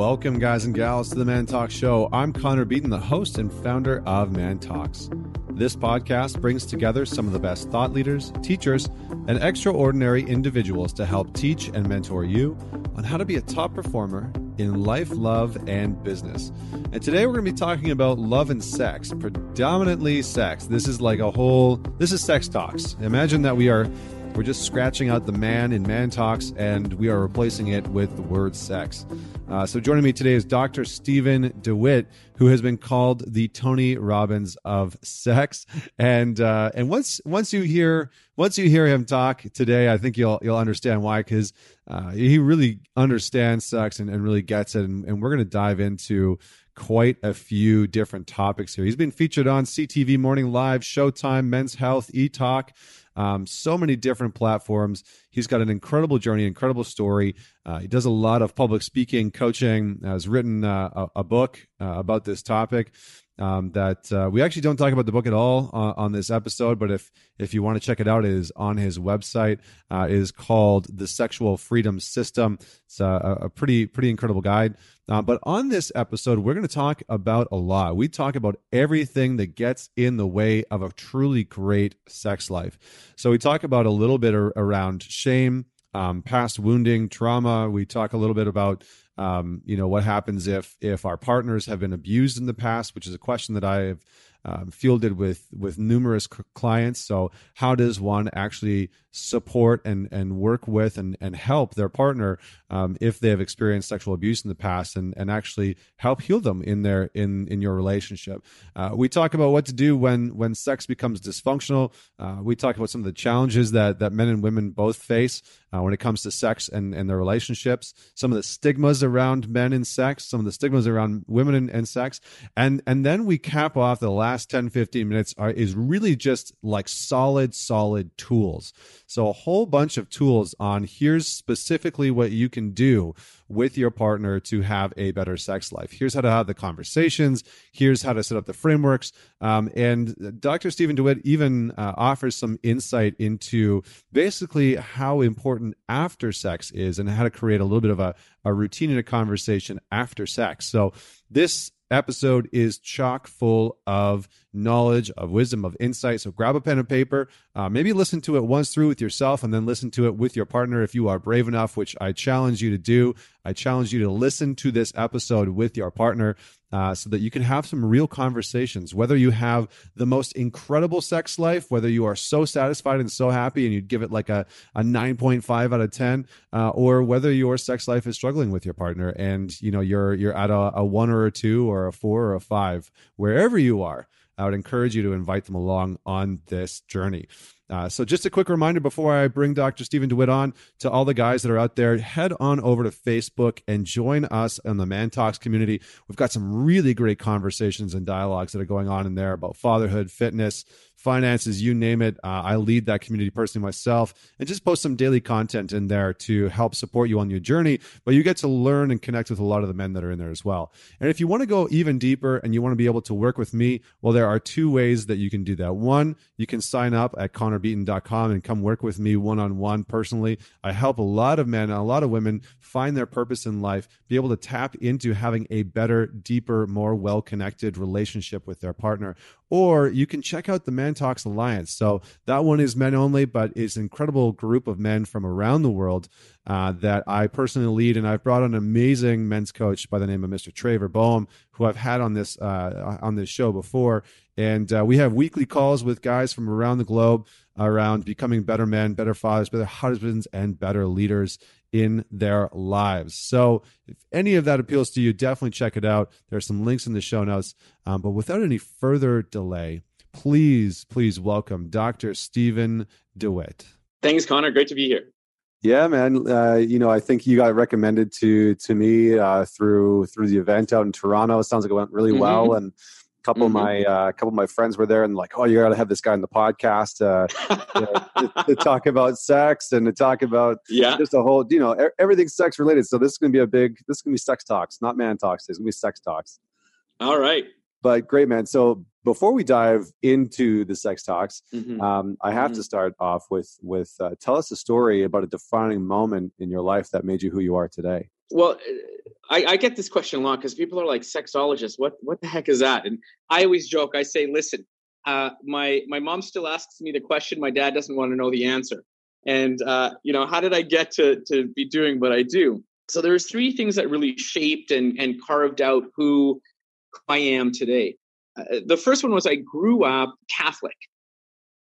Welcome, guys and gals, to the Man Talk Show. I'm Connor Beaton, the host and founder of Man Talks. This podcast brings together some of the best thought leaders, teachers, and extraordinary individuals to help teach and mentor you on how to be a top performer in life, love, and business. And today we're going to be talking about love and sex, predominantly sex. This is like a whole, this is sex talks. Imagine that we are we're just scratching out the man in man talks and we are replacing it with the word sex. Uh, so joining me today is Dr. Stephen DeWitt, who has been called the Tony Robbins of sex. And uh, and once once you hear once you hear him talk today, I think you'll you'll understand why because uh, he really understands sex and, and really gets it. And, and we're going to dive into quite a few different topics here. He's been featured on CTV Morning Live, Showtime, Men's Health, E Talk um, so many different platforms. He's got an incredible journey, incredible story. Uh, he does a lot of public speaking, coaching, has written uh, a, a, book uh, about this topic. Um, that uh, we actually don't talk about the book at all on, on, this episode, but if if you want to check it out, it is on his website. Uh, it is called the Sexual Freedom System. It's a, a pretty pretty incredible guide. Uh, but on this episode, we're going to talk about a lot. We talk about everything that gets in the way of a truly great sex life. So we talk about a little bit around shame, um, past wounding, trauma. We talk a little bit about um, you know what happens if if our partners have been abused in the past, which is a question that I have um, fielded with with numerous clients. So how does one actually support and and work with and and help their partner um, if they have experienced sexual abuse in the past and and actually help heal them in their in in your relationship? Uh, we talk about what to do when when sex becomes dysfunctional. Uh, we talk about some of the challenges that that men and women both face uh, when it comes to sex and and their relationships. Some of the stigmas around men and sex. Some of the stigmas around women and, and sex. And and then we cap off the last last 10, 15 minutes are, is really just like solid, solid tools. So a whole bunch of tools on here's specifically what you can do with your partner to have a better sex life. Here's how to have the conversations. Here's how to set up the frameworks. Um, and Dr. Stephen DeWitt even uh, offers some insight into basically how important after sex is and how to create a little bit of a, a routine in a conversation after sex. So this episode is chock full of knowledge, of wisdom, of insight. So grab a pen and paper. Uh, maybe listen to it once through with yourself and then listen to it with your partner if you are brave enough, which I challenge you to do. I challenge you to listen to this episode with your partner uh, so that you can have some real conversations. Whether you have the most incredible sex life, whether you are so satisfied and so happy and you'd give it like a, a 9.5 out of 10, uh, or whether your sex life is struggling with your partner and you know you're you're at a, a one or a two or a four or a five, wherever you are. I would encourage you to invite them along on this journey. Uh, so, just a quick reminder before I bring Dr. Stephen DeWitt on to all the guys that are out there, head on over to Facebook and join us in the Man Talks community. We've got some really great conversations and dialogues that are going on in there about fatherhood, fitness, finances, you name it. Uh, I lead that community personally myself and just post some daily content in there to help support you on your journey. But you get to learn and connect with a lot of the men that are in there as well. And if you want to go even deeper and you want to be able to work with me, well, there are two ways that you can do that. One, you can sign up at connorbeaton.com and come work with me one on one personally. I help a lot of men and a lot of women find their purpose in life, be able to tap into having a better, deeper, more well connected relationship with their partner or you can check out the Man Talks Alliance. So that one is men only, but it's an incredible group of men from around the world uh, that I personally lead. And I've brought an amazing men's coach by the name of Mr. Traver Boehm, who I've had on this uh, on this show before. And uh, we have weekly calls with guys from around the globe around becoming better men, better fathers, better husbands, and better leaders in their lives. So, if any of that appeals to you, definitely check it out. There are some links in the show notes. Um, but without any further delay, please, please welcome Dr. Stephen DeWitt. Thanks, Connor. Great to be here. Yeah, man. Uh, you know, I think you got recommended to to me uh, through through the event out in Toronto. It sounds like it went really mm-hmm. well, and a couple mm-hmm. of my uh, a couple of my friends were there and like, oh, you got to have this guy on the podcast uh, to, to, talk about sex and to talk about yeah. just a whole, you know, everything's sex related. So this is going to be a big, this is going to be sex talks, not man talks. It's going to be sex talks. All right. But great, man. So before we dive into the sex talks, mm-hmm. um, I have mm-hmm. to start off with with uh, tell us a story about a defining moment in your life that made you who you are today. Well, I, I get this question a lot because people are like sexologists. What what the heck is that? And I always joke. I say, listen, uh, my my mom still asks me the question. My dad doesn't want to know the answer. And uh, you know, how did I get to to be doing what I do? So there's three things that really shaped and and carved out who I am today. Uh, the first one was I grew up Catholic.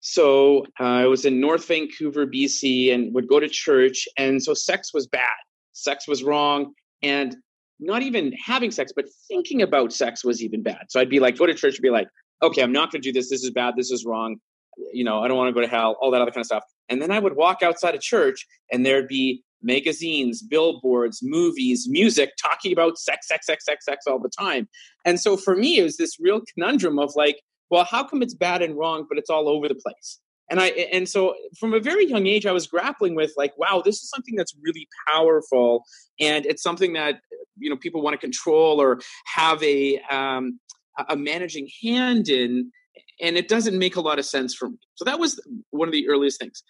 So uh, I was in North Vancouver, BC, and would go to church. And so sex was bad. Sex was wrong. And not even having sex, but thinking about sex was even bad. So I'd be like, go to church and be like, okay, I'm not going to do this. This is bad. This is wrong. You know, I don't want to go to hell, all that other kind of stuff. And then I would walk outside of church and there'd be magazines, billboards, movies, music talking about sex, sex, sex, sex, sex all the time. And so for me, it was this real conundrum of like, well, how come it's bad and wrong, but it's all over the place? And I and so from a very young age, I was grappling with like, wow, this is something that's really powerful, and it's something that you know people want to control or have a um, a managing hand in, and it doesn't make a lot of sense for me. So that was one of the earliest things.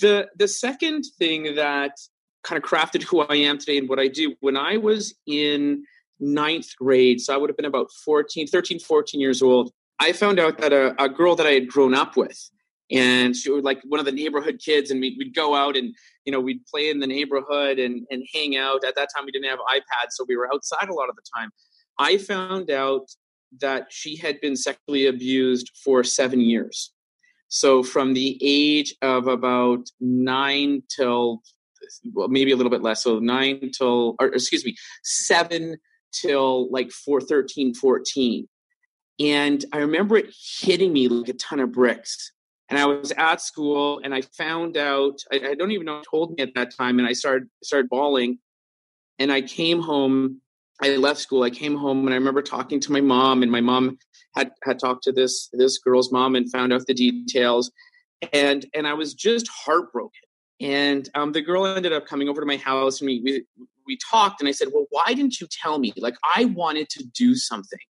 The the second thing that kind of crafted who I am today and what I do when I was in ninth grade, so I would have been about 14, 13, 14 years old. I found out that a, a girl that I had grown up with, and she was like one of the neighborhood kids, and we'd, we'd go out and you know we'd play in the neighborhood and, and hang out. At that time, we didn't have iPads, so we were outside a lot of the time. I found out that she had been sexually abused for seven years. So from the age of about nine till well, maybe a little bit less. So nine till, or excuse me, seven till like 4, 13, 14. And I remember it hitting me like a ton of bricks. And I was at school and I found out, I, I don't even know who told me at that time. And I started, started bawling. And I came home, I left school. I came home and I remember talking to my mom and my mom had, had talked to this, this girl's mom and found out the details. And, and I was just heartbroken. And um, the girl ended up coming over to my house and we, we, we talked and I said, well, why didn't you tell me? Like I wanted to do something.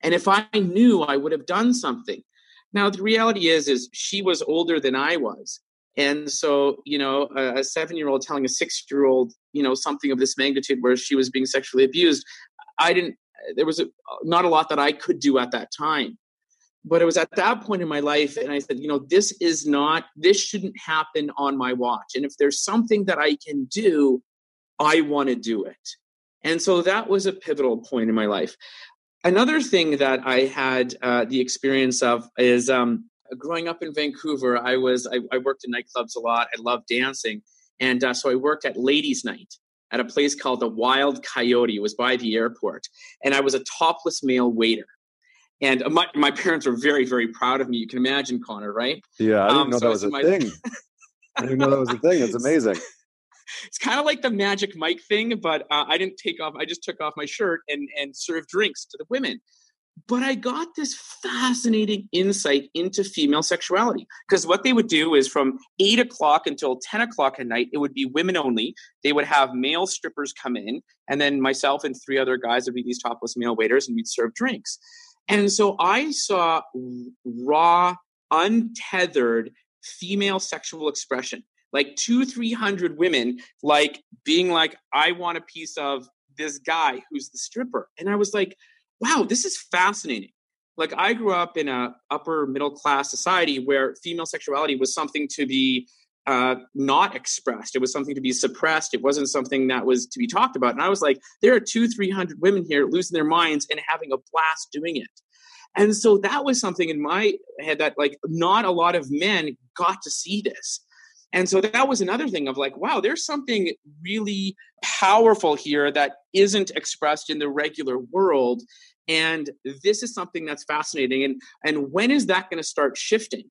And if I knew, I would have done something. Now the reality is, is she was older than I was, and so you know, a, a seven-year-old telling a six-year-old, you know, something of this magnitude where she was being sexually abused, I didn't. There was a, not a lot that I could do at that time. But it was at that point in my life, and I said, you know, this is not, this shouldn't happen on my watch. And if there's something that I can do, I want to do it. And so that was a pivotal point in my life. Another thing that I had uh, the experience of is um, growing up in Vancouver. I was I, I, worked in nightclubs a lot. I loved dancing, and uh, so I worked at Ladies' Night at a place called the Wild Coyote. It was by the airport, and I was a topless male waiter. And my, my parents were very, very proud of me. You can imagine, Connor, right? Yeah, I didn't um, know so that was a my... thing. I didn't know that was a thing. It's amazing it's kind of like the Magic Mike thing, but uh, I didn't take off. I just took off my shirt and and served drinks to the women. But I got this fascinating insight into female sexuality because what they would do is from eight o'clock until 10 o'clock at night, it would be women only. They would have male strippers come in, and then myself and three other guys would be these topless male waiters, and we'd serve drinks. And so I saw raw, untethered female sexual expression like two, three hundred women, like being like, I want a piece of this guy who's the stripper. And I was like, wow, this is fascinating. Like I grew up in a upper middle class society where female sexuality was something to be uh, not expressed. It was something to be suppressed. It wasn't something that was to be talked about. And I was like, there are two, three hundred women here losing their minds and having a blast doing it. And so that was something in my head that like not a lot of men got to see this. And so that was another thing of like, wow, there's something really powerful here that isn't expressed in the regular world. And this is something that's fascinating. And and when is that going to start shifting?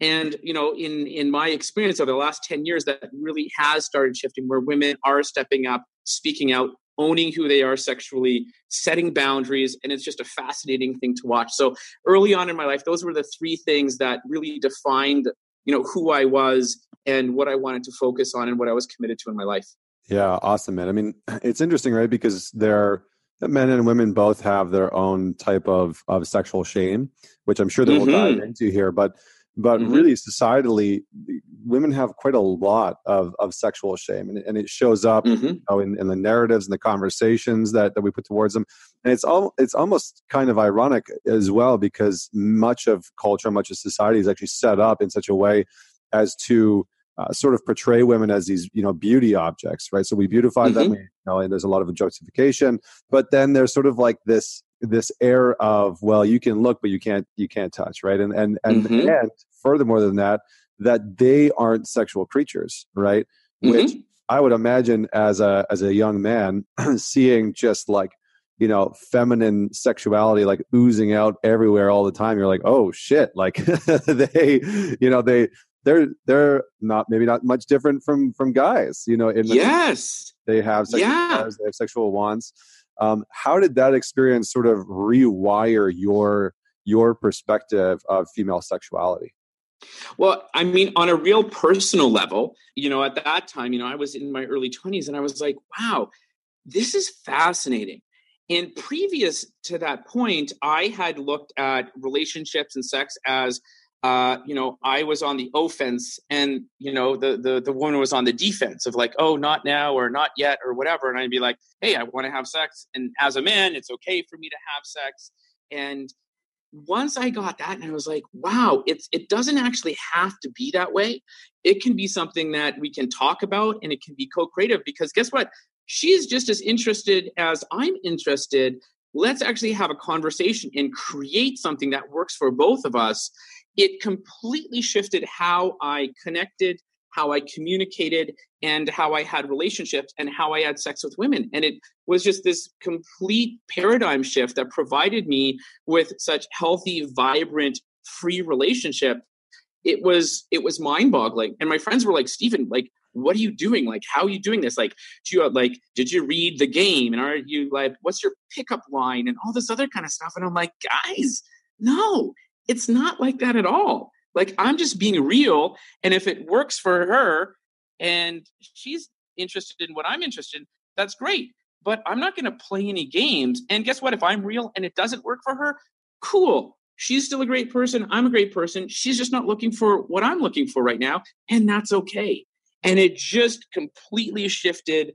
And you know, in in my experience over the last 10 years, that really has started shifting where women are stepping up, speaking out, owning who they are sexually, setting boundaries, and it's just a fascinating thing to watch. So early on in my life, those were the three things that really defined you know who I was and what I wanted to focus on and what I was committed to in my life. Yeah, awesome, man. I mean, it's interesting, right? Because there, men and women both have their own type of of sexual shame, which I'm sure that mm-hmm. we'll dive into here. But but mm-hmm. really societally women have quite a lot of, of sexual shame and, and it shows up mm-hmm. you know, in, in, the narratives and the conversations that, that we put towards them and it's all it's almost kind of ironic as well because much of culture much of society is actually set up in such a way as to uh, sort of portray women as these you know beauty objects right so we beautify mm-hmm. them you know and there's a lot of objectification but then there's sort of like this this air of well you can look but you can't you can't touch right and and and, mm-hmm. and furthermore than that that they aren't sexual creatures right mm-hmm. which i would imagine as a as a young man seeing just like you know feminine sexuality like oozing out everywhere all the time you're like oh shit like they you know they they're they're not maybe not much different from from guys you know in the, yes they have sexual yeah. Desires, they have sexual wants um, how did that experience sort of rewire your your perspective of female sexuality well, I mean, on a real personal level, you know, at that time, you know, I was in my early 20s and I was like, wow, this is fascinating. And previous to that point, I had looked at relationships and sex as uh, you know, I was on the offense and, you know, the, the, the woman was on the defense of like, oh, not now or not yet or whatever. And I'd be like, hey, I want to have sex. And as a man, it's okay for me to have sex. And once I got that and I was like, wow, it's it doesn't actually have to be that way. It can be something that we can talk about and it can be co-creative because guess what? She's just as interested as I'm interested. Let's actually have a conversation and create something that works for both of us it completely shifted how I connected, how I communicated, and how I had relationships and how I had sex with women. And it was just this complete paradigm shift that provided me with such healthy, vibrant, free relationship. It was it was mind boggling. And my friends were like, Stephen, like, what are you doing? Like, how are you doing this? Like, do you like, did you read the game? And are you like, what's your pickup line and all this other kind of stuff? And I'm like, guys, no, it's not like that at all. Like I'm just being real. And if it works for her and she's interested in what I'm interested in, that's great. But I'm not going to play any games. And guess what? If I'm real and it doesn't work for her, cool. She's still a great person. I'm a great person. She's just not looking for what I'm looking for right now. And that's okay. And it just completely shifted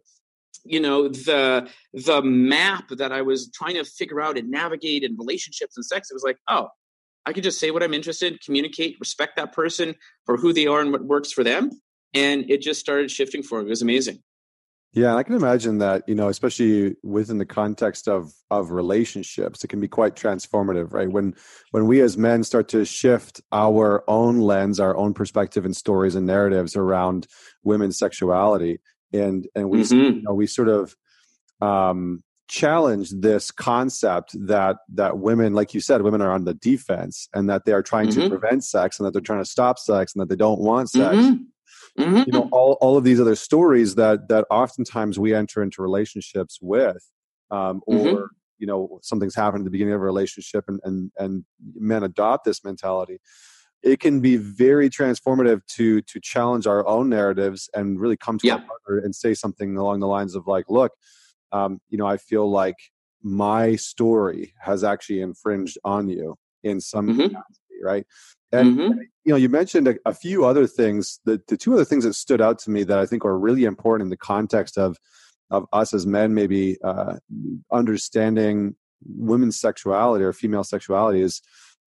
you know the the map that i was trying to figure out and navigate in relationships and sex it was like oh I could just say what I'm interested in, communicate, respect that person for who they are and what works for them. And it just started shifting for me. It was amazing. Yeah, I can imagine that, you know, especially within the context of of relationships, it can be quite transformative, right? When when we as men start to shift our own lens, our own perspective and stories and narratives around women's sexuality and and we mm-hmm. you know, we sort of um challenge this concept that that women like you said women are on the defense and that they are trying mm-hmm. to prevent sex and that they're trying to stop sex and that they don't want sex mm-hmm. Mm-hmm. you know all, all of these other stories that that oftentimes we enter into relationships with um, mm-hmm. or you know something's happened at the beginning of a relationship and and and men adopt this mentality it can be very transformative to to challenge our own narratives and really come to yeah. our partner and say something along the lines of like look um, you know, I feel like my story has actually infringed on you in some mm-hmm. capacity, right? And mm-hmm. you know, you mentioned a, a, few other things. The the two other things that stood out to me that I think are really important in the context of of us as men, maybe uh, understanding women's sexuality or female sexuality is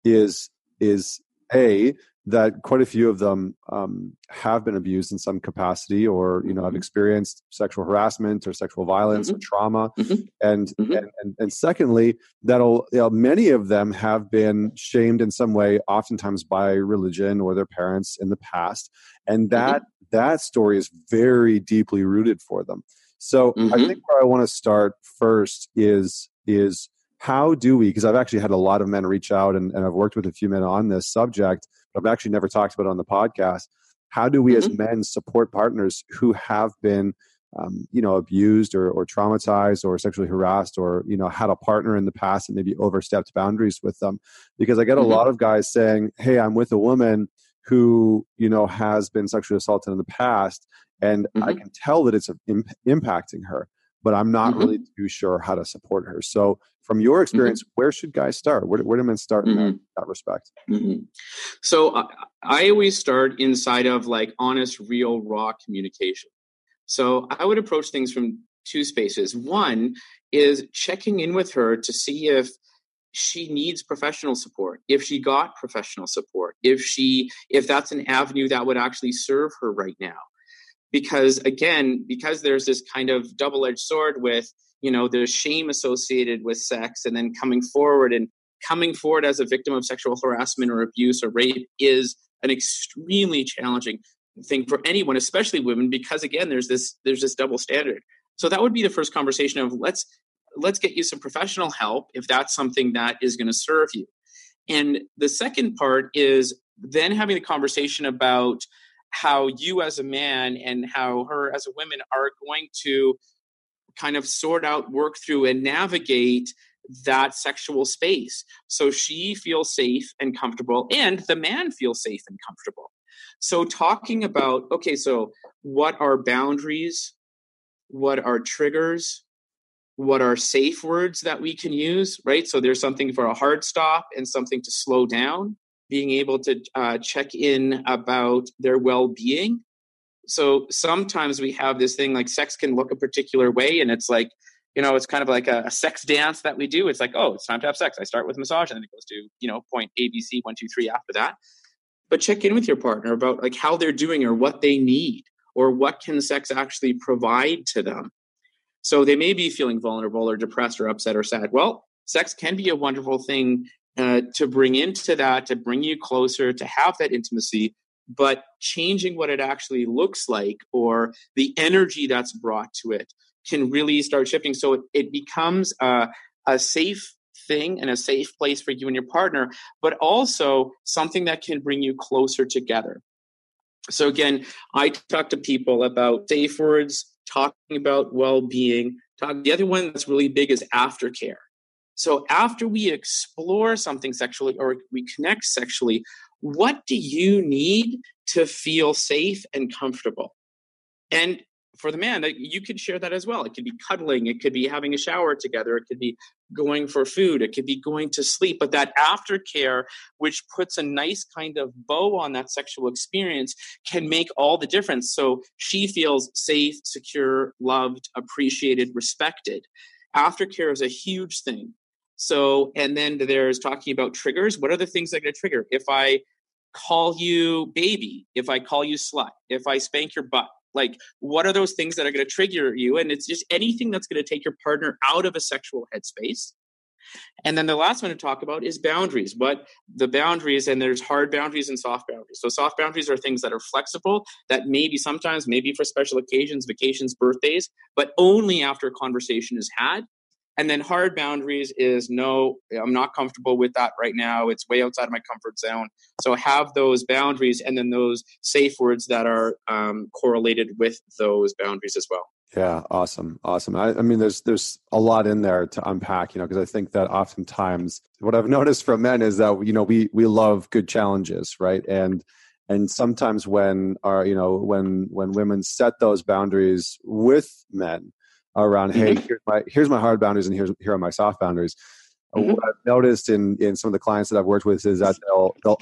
is is a that quite a few of them um, have been abused in some capacity or you know have mm-hmm. experienced sexual harassment or sexual violence mm-hmm. or trauma mm-hmm. And, mm-hmm. and, and and secondly that you know, many of them have been shamed in some way oftentimes by religion or their parents in the past and mm-hmm. that that story is very deeply rooted for them so i mm-hmm. think where i want to start first is is how do we because i've actually had a lot of men reach out and, and i've worked with a few men on this subject but I've actually never talked about it on the podcast. How do we mm-hmm. as men support partners who have been, um, you know, abused or, or traumatized or sexually harassed or, you know, had a partner in the past and maybe overstepped boundaries with them? Because I get a mm-hmm. lot of guys saying, hey, I'm with a woman who, you know, has been sexually assaulted in the past and mm-hmm. I can tell that it's imp- impacting her but I'm not mm-hmm. really too sure how to support her. So, from your mm-hmm. experience, mm-hmm. where should guys start? Where, where do men start in mm-hmm. that, that, respect? Mm-hmm. So I, I always start inside of like honest, real, raw communication. So I would approach things from two spaces. One is checking in with her to see if she needs professional support if she got professional support if she if that's an avenue that would actually serve her right now because again because there's this kind of double-edged sword with you know there's shame associated with sex and then coming forward and coming forward as a victim of sexual harassment or abuse or rape is an extremely challenging thing for anyone especially women because again there's this there's this double standard so that would be the first conversation of let's let's get you some professional help if that's something that is going to serve you. And the second part is then having the conversation about how you as a man and how her as a woman are going to kind of sort out, work through, and navigate that sexual space so she feels safe and comfortable and the man feels safe and comfortable. So, talking about okay, so what are boundaries? What are triggers? what are safe words that we can use, right? So there's something for a hard stop and something to slow down, being able to uh, check in about their well being. So sometimes we have this thing like sex can look a particular way, and it's like, you know, it's kind of like a, a, sex dance that we do. It's like, oh, it's time to have sex. I start with massage, and then it goes to, you know, point A, B, C, one, two, three after that. But check in with your partner about like how they're doing or what they need or what can sex actually provide to them so they may be feeling vulnerable or depressed or upset or sad. Well, sex can be a wonderful thing uh, to bring into that, to bring you closer, to have that intimacy. But changing what it actually looks like or the energy that's brought to it can really start shifting. So it, it becomes a, a safe thing and a safe place for you and your partner, but also something that can bring you closer together. So again, I talk to people about safe words, talking about well-being. The other one that's really big is aftercare. So after we explore something sexually or we connect sexually, what do you need to feel safe and comfortable? And for the man, you could share that as well. It could be cuddling, it could be having a shower together, it could be going for food, it could be going to sleep. But that aftercare, which puts a nice kind of bow on that sexual experience, can make all the difference. So she feels safe, secure, loved, appreciated, respected. Aftercare is a huge thing. So, and then there's talking about triggers. What are the things that to trigger? If I call you baby, if I call you slut, if I spank your butt, like, what are those things that are going to trigger you? And it's just anything that's going to take your partner out of a sexual headspace. And then the last one to talk about is boundaries. But the boundaries, and there's hard boundaries and soft boundaries. So, soft boundaries are things that are flexible, that maybe sometimes, maybe for special occasions, vacations, birthdays, but only after a conversation is had and then hard boundaries is no, I'm not comfortable with that right now. It's way outside of my comfort zone. So have those boundaries and then those safe words that are um, correlated with those boundaries as well. Yeah, awesome, awesome. I, I, mean, there's there's a lot in there to unpack, you know, because I think that oftentimes what I've noticed from men is that you know we we love good challenges, right? And and sometimes when our you know when when women set those boundaries with men, around hey mm-hmm. here's my here's my hard boundaries and here's here are my soft boundaries mm-hmm. what i've noticed in in some of the clients that i've worked with is that they'll they'll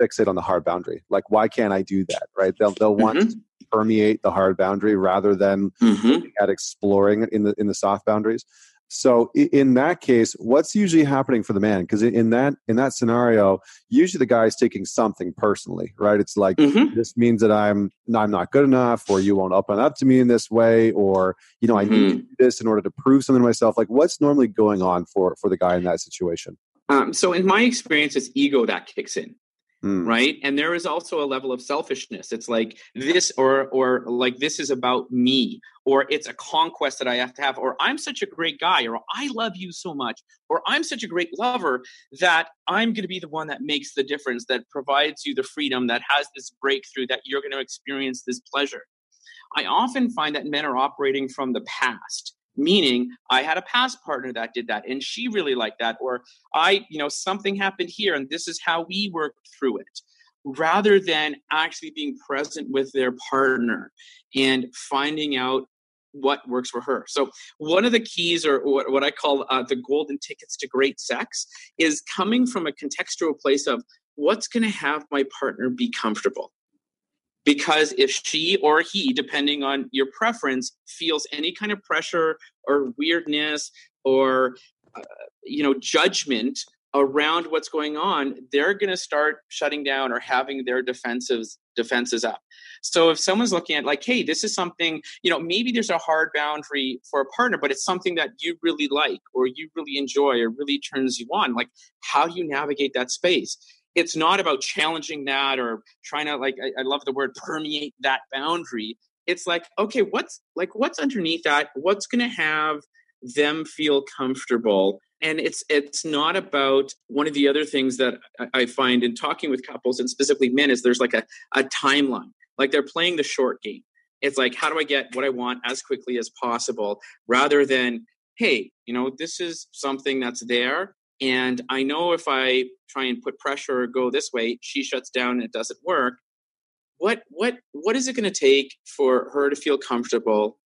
fixate on the hard boundary like why can't i do that right they'll they'll want mm-hmm. to permeate the hard boundary rather than mm-hmm. at exploring in the in the soft boundaries so in that case, what's usually happening for the man? Because in that in that scenario, usually the guy is taking something personally, right? It's like mm-hmm. this means that I'm I'm not good enough, or you won't open up to me in this way, or you know I mm-hmm. need to do this in order to prove something to myself. Like what's normally going on for for the guy in that situation? Um, so in my experience, it's ego that kicks in. Mm. right? And there is also a level of selfishness. It's like this or or like this is about me or it's a conquest that i have to have or i'm such a great guy or i love you so much or i'm such a great lover that i'm going to be the one that makes the difference that provides you the freedom that has this breakthrough that you're going to experience this pleasure. I often find that men are operating from the past meaning i had a past partner that did that and she really liked that or i you know something happened here and this is how we worked through it rather than actually being present with their partner and finding out what works for her. So one of the keys, or what, what I call uh, the golden tickets to great sex, is coming from a contextual place of what's going to have my partner be comfortable. Because if she or he, depending on your preference, feels any kind of pressure or weirdness or uh, you know judgment around what's going on, they're going to start shutting down or having their defenses defenses up. So if someone's looking at like, hey, this is something, you know, maybe there's a hard boundary for a partner, but it's something that you really like or you really enjoy or really turns you on. Like, how do you navigate that space? It's not about challenging that or trying to like I, I love the word permeate that boundary. It's like, okay, what's like what's underneath that? What's gonna have them feel comfortable and it's it's not about one of the other things that i find in talking with couples and specifically men is there's like a, a timeline like they're playing the short game it's like how do i get what i want as quickly as possible rather than hey you know this is something that's there and i know if i try and put pressure or go this way she shuts down and it doesn't work. What what what is it going to take for her to feel comfortable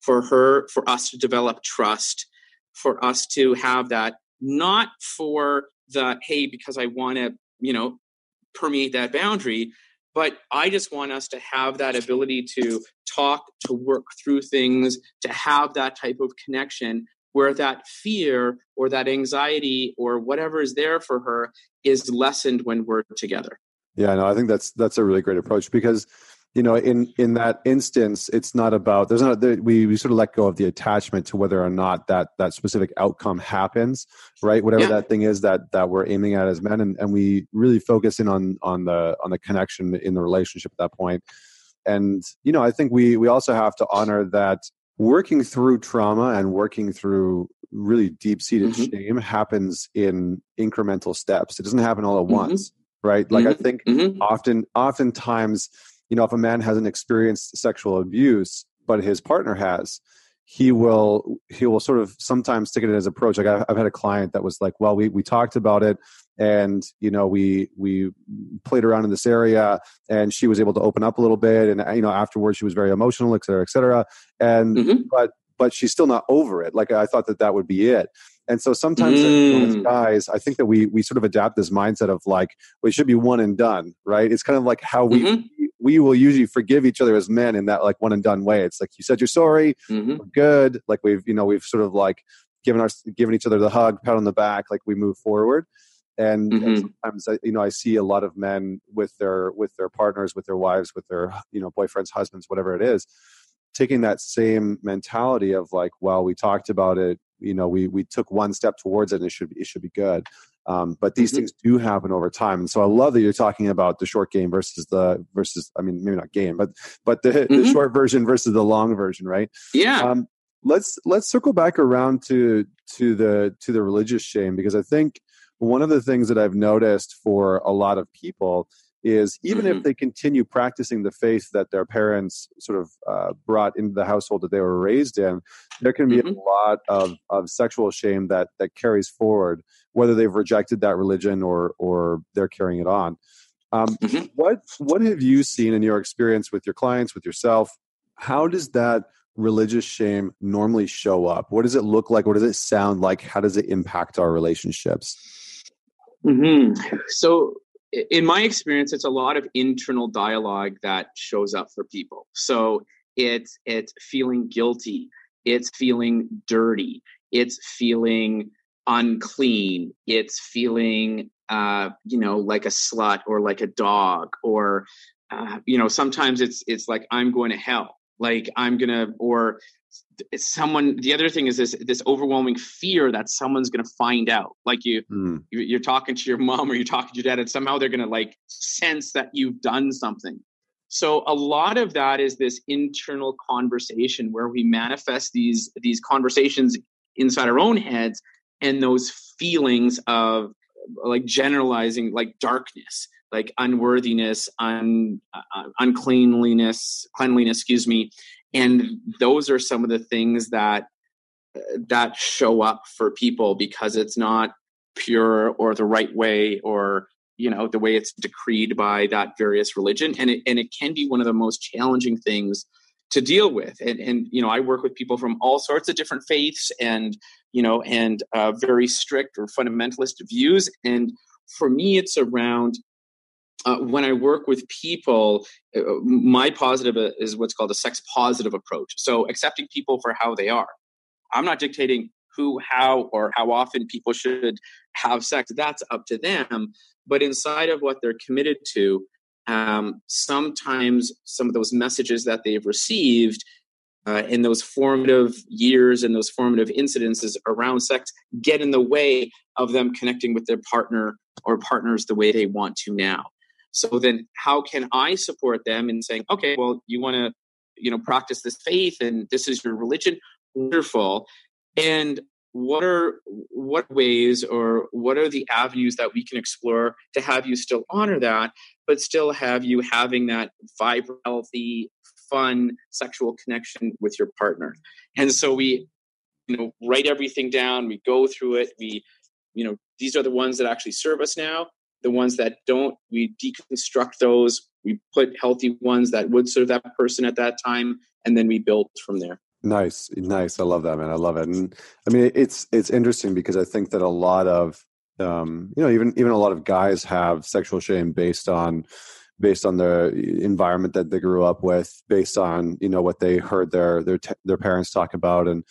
for her for us to develop trust for us to have that not for the hey because i want to you know permeate that boundary but i just want us to have that ability to talk to work through things to have that type of connection where that fear or that anxiety or whatever is there for her is lessened when we're together yeah no i think that's that's a really great approach because you know in in that instance it's not about there's not we we sort of let go of the attachment to whether or not that that specific outcome happens right whatever yeah. that thing is that that we're aiming at as men and and we really focus in on on the on the connection in the relationship at that point. point and you know i think we we also have to honor that working through trauma and working through really deep seated mm-hmm. shame happens in incremental steps it doesn't happen all at mm-hmm. once right like mm-hmm. i think mm-hmm. often oftentimes you know if a man hasn't experienced sexual abuse but his partner has he will he will sort of sometimes take it as approach like I've, I've had a client that was like well we we talked about it and you know we we played around in this area and she was able to open up a little bit and you know afterwards she was very emotional et cetera et cetera and mm-hmm. but but she's still not over it like i thought that that would be it and so sometimes mm. guys, I think that we we sort of adapt this mindset of like, well, it should be one and done, right? It's kind of like how we mm-hmm. we will usually forgive each other as men in that like one and done way. It's like you said you're sorry, mm-hmm. we're good. Like we've you know we've sort of like given our given each other the hug, pat on the back, like we move forward. And, mm-hmm. and sometimes I, you know I see a lot of men with their with their partners, with their wives, with their you know boyfriends, husbands, whatever it is, taking that same mentality of like, well, we talked about it you know we we took one step towards it and it should be, it should be good um, but these mm-hmm. things do happen over time and so i love that you're talking about the short game versus the versus i mean maybe not game but but the, mm-hmm. the short version versus the long version right yeah um, let's let's circle back around to to the to the religious shame because i think one of the things that i've noticed for a lot of people is even mm-hmm. if they continue practicing the faith that their parents sort of uh, brought into the household that they were raised in, there can be mm-hmm. a lot of, of sexual shame that that carries forward, whether they've rejected that religion or or they're carrying it on. Um, mm-hmm. What what have you seen in your experience with your clients, with yourself? How does that religious shame normally show up? What does it look like? What does it sound like? How does it impact our relationships? Mm-hmm. So in my experience, it's a lot of internal dialogue that shows up for people. So it's it's feeling guilty, it's feeling dirty, it's feeling unclean, it's feeling uh, you know like a slut or like a dog, or uh, you know sometimes it's it's like I'm going to hell, like I'm gonna or someone the other thing is this this overwhelming fear that someone's going to find out like you mm. you're talking to your mom or you're talking to your dad and somehow they're going to like sense that you've done something so a lot of that is this internal conversation where we manifest these these conversations inside our own heads and those feelings of like generalizing like darkness like unworthiness un, uh, uncleanliness cleanliness excuse me and those are some of the things that that show up for people because it's not pure or the right way or you know the way it's decreed by that various religion. And it, and it can be one of the most challenging things to deal with. And and you know i work with people from all sorts of different faiths and you know and uh, very strict or fundamentalist views. And for me it's around uh, when I work with people, uh, my positive is what's called a sex positive approach. So accepting people for how they are. I'm not dictating who, how, or how often people should have sex. That's up to them. But inside of what they're committed to, um, sometimes some of those messages that they've received uh, in those formative years and those formative incidences around sex get in the way of them connecting with their partner or partners the way they want to now. So then, how can I support them in saying, okay, well, you want to, you know, practice this faith and this is your religion? Wonderful. And what are what ways or what are the avenues that we can explore to have you still honor that but still have you having that vibrant healthy fun sexual connection with your partner and so we you know write everything down we go through it we you know these are the ones that actually serve us now the ones that don't we deconstruct those we put healthy ones that would serve that person at that time and then we build from there Nice, nice. I love that, man. I love it. And I mean, it's it's interesting because I think that a lot of um, you know, even even a lot of guys have sexual shame based on based on the environment that they grew up with, based on you know what they heard their their their parents talk about. And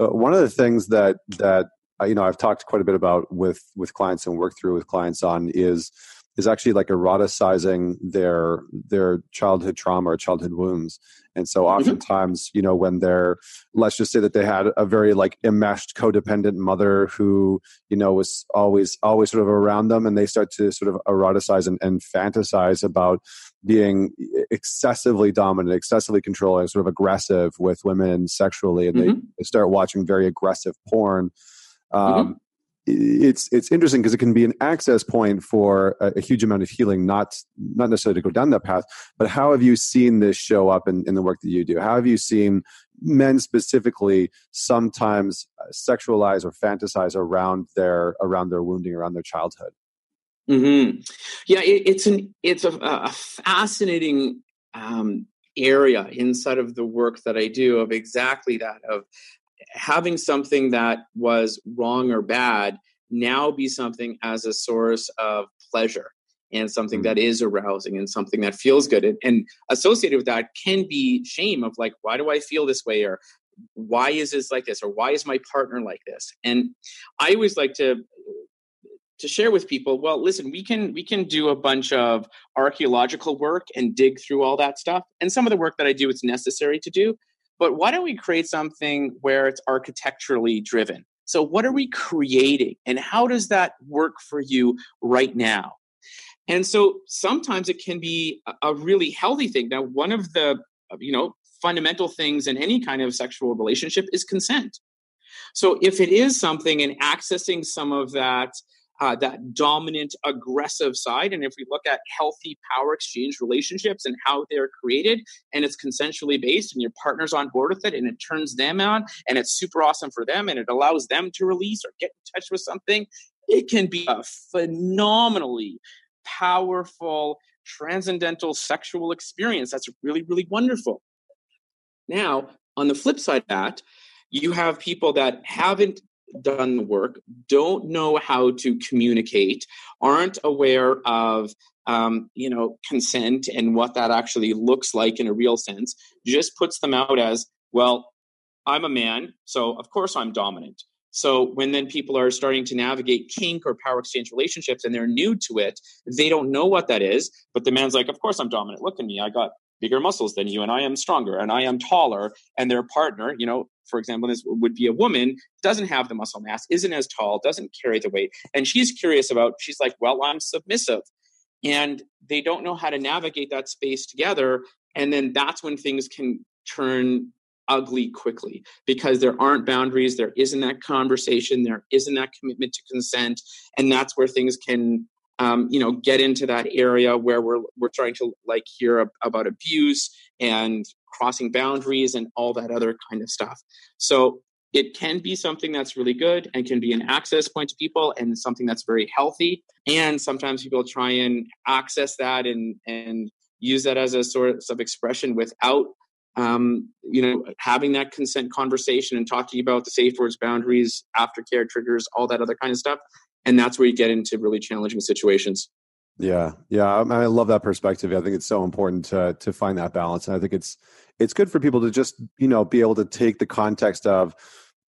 uh, one of the things that that you know I've talked quite a bit about with with clients and work through with clients on is is actually like eroticizing their their childhood trauma or childhood wounds and so mm-hmm. oftentimes you know when they're let's just say that they had a very like enmeshed codependent mother who you know was always always sort of around them and they start to sort of eroticize and, and fantasize about being excessively dominant excessively controlling sort of aggressive with women sexually and mm-hmm. they, they start watching very aggressive porn mm-hmm. Um, mm-hmm it's it's interesting because it can be an access point for a, a, huge amount of healing not not necessarily to go down that path but how have you seen this show up in, in the work that you do? How have you seen men specifically sometimes uh, sexualize or fantasize around their around their wounding around their childhood? Mm-hmm. yeah it, it's an it's a, a fascinating um, area inside of the work that i do of exactly that of having something that was wrong or bad now be something as a source of pleasure and something mm. that is arousing and something that feels good. And, and, associated with that can be shame of like why do i feel this way? Or why is this like this? Or why is my partner like this? And i always like to to share with people well listen we can we can do a bunch of archaeological work and dig through all that stuff. And some of the work that i do it's necessary to do but why don't we create something where it's architecturally driven? So, what are we creating and how does that work for you right now? And so sometimes it can be a really healthy thing. Now, one of the, uh, you know, fundamental things in any kind of sexual relationship is consent. So if it is something and accessing some of that uh, that dominant aggressive side. And if we look at healthy power exchange relationships and how they're created and it's consensually based and your partner's on board with it and it turns them on and it's super awesome for them and it allows them to release or get in touch with something it can be a phenomenally powerful transcendental sexual experience. That's really really wonderful. Now on the flip side of that you have people that haven't done the work, don't know how to communicate, aren't aware of um, you know consent and what that actually looks like in a real sense, just puts them out as well. I'm a man, so of course I'm dominant. So when then people are starting to navigate kink or power exchange relationships and they're new to it, they don't know what that is. But the man's like, of course I'm dominant. Look at me. I got bigger muscles than you and I am stronger and I am taller and their partner, you know, for example, this would be a woman, doesn't have the muscle mass, isn't as tall, doesn't carry the weight. And she's curious about, she's like, well, I'm submissive. And they don't know how to navigate that space together. And then that's when things can turn ugly quickly because there aren't boundaries, there isn't that conversation, there isn't that commitment to consent. And that's where things can um, you know get into that area where we're we're trying to like hear about abuse and crossing boundaries and all that other kind of stuff so it can be something that's really good and can be an access point to people and something that's very healthy and sometimes people try and access that and and use that as a source of expression without um, you know, having that consent conversation and talking about the safe words, boundaries, aftercare triggers, all that other kind of stuff. And that's where you get into really challenging situations. Yeah, yeah, I, love that perspective. I think it's so important to to find that balance, and I think it's it's good for people to just you know be able to take the context of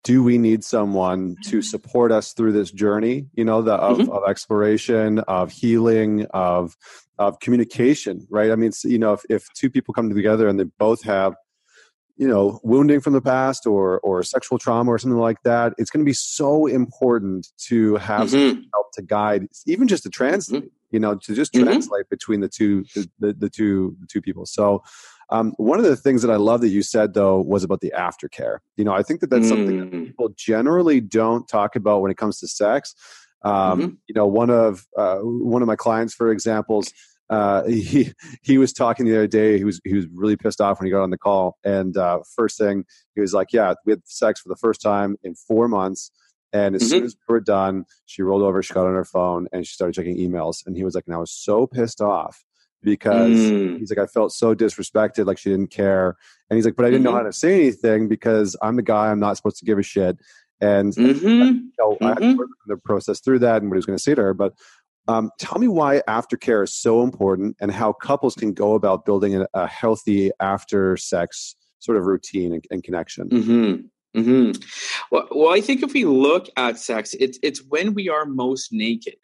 do we need someone to support us through this journey you know the of, mm-hmm. of exploration of healing of of communication right i mean you know if, if two people come together and they both have you know wounding from the past or or sexual trauma or something like that it's going to be so important to have mm-hmm. help to guide even just to translate mm-hmm. you know to just mm-hmm. translate between the two the, the, the, two the two people so um, one of the things that i love that you said though was about the aftercare you know i think that that's something that mm. people generally don't talk about when it comes to sex um, mm-hmm. you know one of uh, one of my clients for examples uh, he he was talking the other day. He was he was really pissed off when he got on the call. And uh, first thing he was like, "Yeah, we had sex for the first time in four months." And as mm-hmm. soon as we were done, she rolled over, she got on her phone, and she started checking emails. And he was like, "And I was so pissed off because mm. he's like, I felt so disrespected, like she didn't care." And he's like, "But I didn't mm-hmm. know how to say anything because I'm the guy. I'm not supposed to give a shit." And mm-hmm. you know, I had to mm-hmm. work the process through that and what he was going to say to her. But um, tell me why aftercare is so important and how couples can go about building a, a healthy after sex sort of routine and, and connection. Mm-hmm. Mm-hmm. Well, well, I think if we look at sex, it's it's when we are most naked,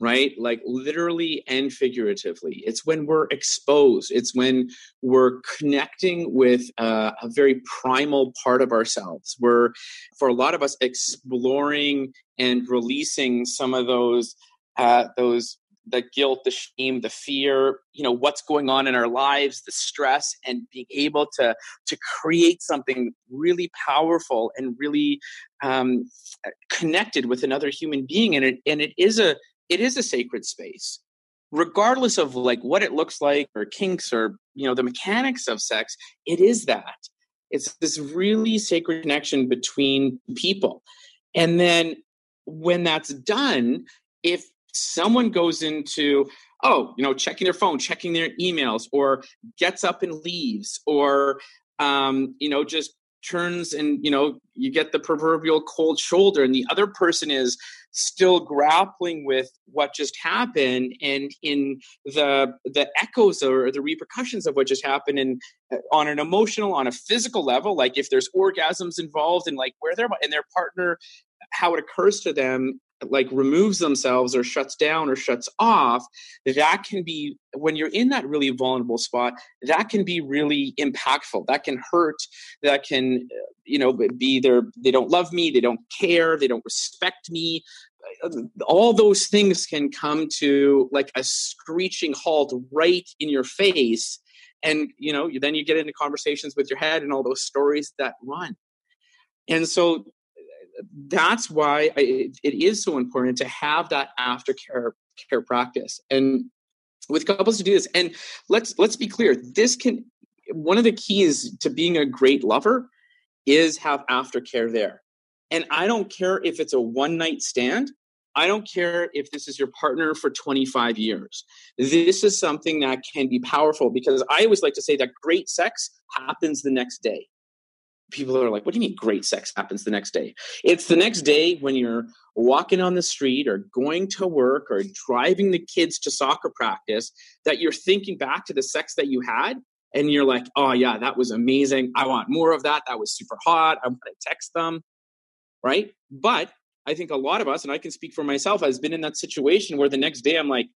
right? Like literally and figuratively. It's when we're exposed. It's when we're connecting with uh, a very primal part of ourselves. We're, for a lot of us, exploring and releasing some of those uh, those the guilt, the shame, the fear, you know, what's going on in our lives, the stress, and being able to to create something really powerful and really um, connected with another human being. And it and it is a it is a sacred space, regardless of like what it looks like or kinks or you know the mechanics of sex. It is that it's this really sacred connection between people, and then when that's done if someone goes into oh you know checking their phone checking their emails or gets up and leaves or um, you know just turns and you know you get the proverbial cold shoulder and the other person is still grappling with what just happened and in the the echoes or the repercussions of what just happened and uh, on an emotional on a physical level like if there's orgasms involved and like where they're and their partner how it occurs to them like removes themselves or shuts down or shuts off that can be when you're in that really vulnerable spot that can be really impactful. That can hurt that can uh, you know be there they don't love me they don't care they don't respect me. Uh, all those things can come to like a screeching halt right in your face and you know then you get into conversations with your head and all those stories that run. And so that's why I, it is so important to have that aftercare care practice. And with couples to do this and let's let's be clear this can one of the keys to being a great lover is have aftercare there. And i don't care if it's a one night stand. I don't care if this is your partner for 25 years. This is something that can be powerful because i always like to say that great sex happens the next day people are like, what do you mean great sex happens the next day? It's the next day when you're walking on the street or going to work or driving the kids to soccer practice that you're thinking back to the sex that you had and you're like, oh, yeah, that was amazing. I want more of that. That was super hot. I'm going to text them. Right. But I think a lot of us, and I can speak for myself, has been in that situation where the next day I'm like,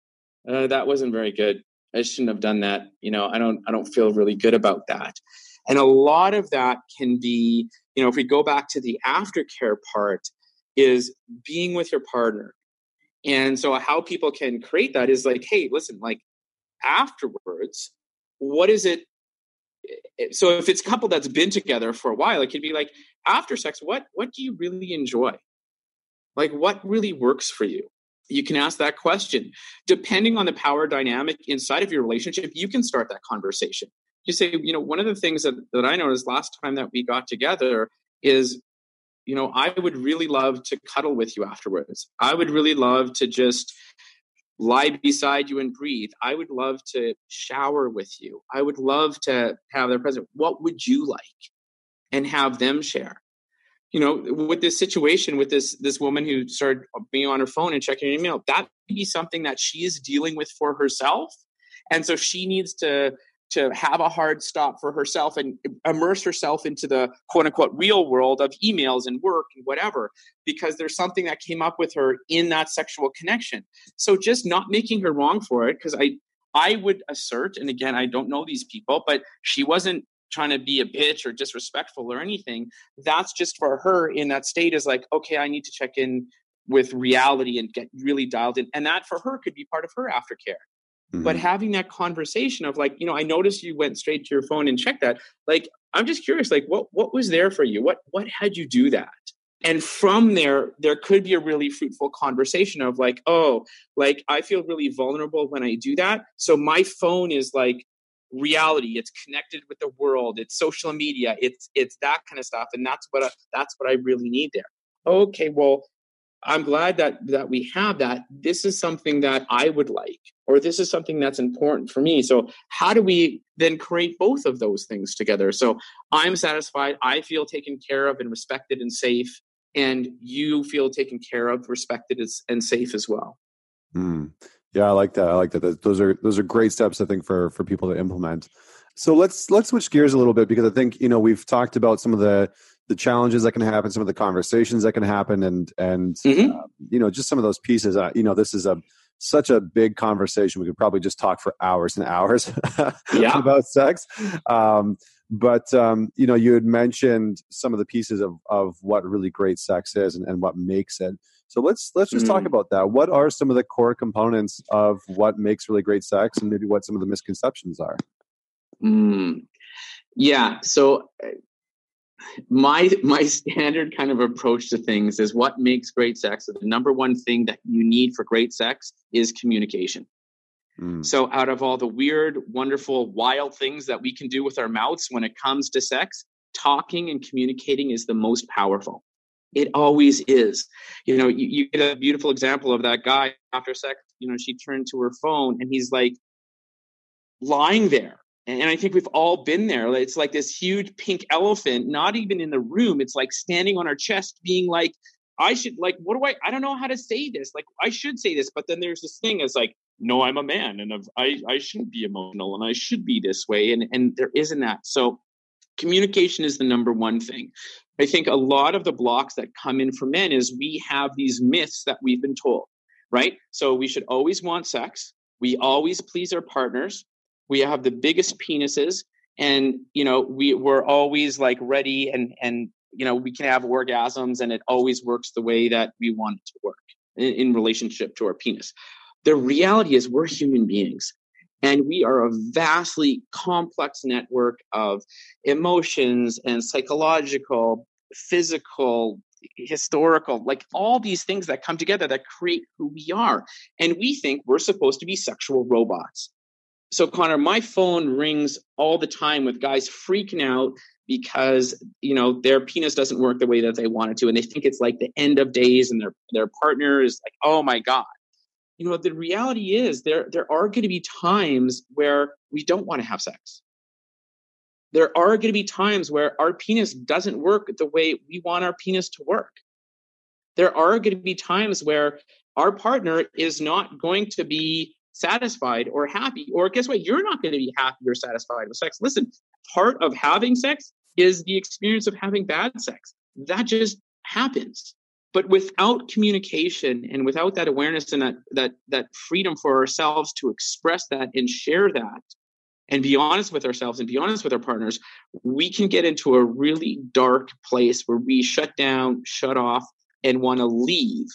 uh, that wasn't very good. I shouldn't have done that. You know, I don't, I don't feel really good about that. And a lot of that can be, you know, if we go back to the aftercare part, is being with your partner. And so, how people can create that is like, hey, listen, like afterwards, what is it? So, if it's a couple that's been together for a while, it could be like, after sex, what what do you really enjoy? Like, what really works for you? You can ask that question. Depending on the power dynamic inside of your relationship, you can start that conversation you say, you know, one of the things that, that I noticed last time that we got together is, you know, I would really love to cuddle with you afterwards. I would really love to just lie beside you and breathe. I would love to shower with you. I would love to have their present. What would you like? And have them share. You know, with this situation with this this woman who started being on her phone and checking her email, that may be something that she is dealing with for herself. And so she needs to to have a hard stop for herself and immerse herself into the quote unquote real world of emails and work and whatever because there's something that came up with her in that sexual connection. So just not making her wrong for it because i i would assert and again i don't know these people but she wasn't trying to be a bitch or disrespectful or anything. That's just for her in that state is like okay i need to check in with reality and get really dialed in and that for her could be part of her aftercare Mm-hmm. But having that conversation of like, you know, I noticed you went straight to your phone and checked that. Like, I'm just curious, like, what what was there for you? What what had you do that? And from there, there could be a really fruitful conversation of like, oh, like I feel really vulnerable when I do that. So my phone is like reality. It's connected with the world. It's social media. It's it's that kind of stuff. And that's what I, that's what I really need there. Okay, well, I'm glad that that we have that. This is something that I would like, or this is something that's important for me. So how do we then create both of those things together? So I'm satisfied. I feel taken care of and respected and safe, and you feel taken care of, respected, and safe as well. Mm. Yeah, I like that. I like that. Those are those are great steps. I think for for people to implement. So let's let's switch gears a little bit because I think you know we've talked about some of the the challenges that can happen, some of the conversations that can happen, and and mm-hmm. uh, you know just some of those pieces. Uh, you know, this is a such a big conversation. We could probably just talk for hours and hours yeah. about sex. Um, but um, you know, you had mentioned some of the pieces of of what really great sex is and, and what makes it. So let's let's just mm. talk about that. What are some of the core components of what makes really great sex, and maybe what some of the misconceptions are? Mm. Yeah. So my my standard kind of approach to things is what makes great sex. The number one thing that you need for great sex is communication. Mm. So, out of all the weird, wonderful, wild things that we can do with our mouths when it comes to sex, talking and communicating is the most powerful. It always is. You know, you, you get a beautiful example of that guy after sex. You know, she turned to her phone and he's like lying there and I think we've all been there. It's like this huge pink elephant, not even in the room. It's like standing on our chest, being like, I should, like, what do I, I don't know how to say this. Like, I should say this. But then there's this thing as like, no, I'm a man and I, I shouldn't be emotional and I should be this way. And, and there isn't that. So communication is the number one thing. I think a lot of the blocks that come in for men is we have these myths that we've been told, right? So we should always want sex. We always please our partners we have the biggest penises and you know we we're always like ready and and you know we can have orgasms and it always works the way that we want it to work in, in relationship to our penis. The reality is we're human beings and we are a vastly complex network of emotions and psychological physical historical like all these things that come together that create who we are. And we think we're supposed to be sexual robots so connor my phone rings all the time with guys freaking out because you know their penis doesn't work the way that they want it to and they think it's like the end of days and their their partner is like oh my god. You know the reality is there there are going to be times where we don't want to have sex. There are going to be times where our penis doesn't work the way we want our penis to work. There are going to be times where our partner is not going to be satisfied or happy. Or guess what? You're not going to be happy or satisfied with sex. Listen, part of having sex is the experience of having bad sex. That just happens. But without communication and without that awareness and that that that freedom for ourselves to express that and share that and be honest with ourselves and be honest with our partners, we can get into a really dark place where we shut down, shut off, and want to leave.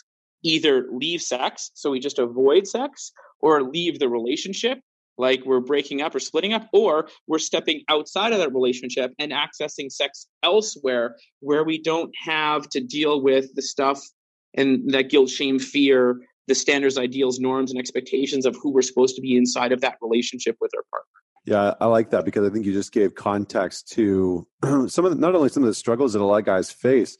Either leave sex, so we just avoid sex, or leave the relationship like we're breaking up or splitting up, or we're stepping outside of that relationship and accessing sex elsewhere where we don't have to deal with the stuff and that guilt, shame, fear, the standards, ideals, norms, and expectations of who we're supposed to be inside of that relationship with our partner. Yeah, I like that because I think you just gave context to some of the, not only some of the struggles that a lot of guys face,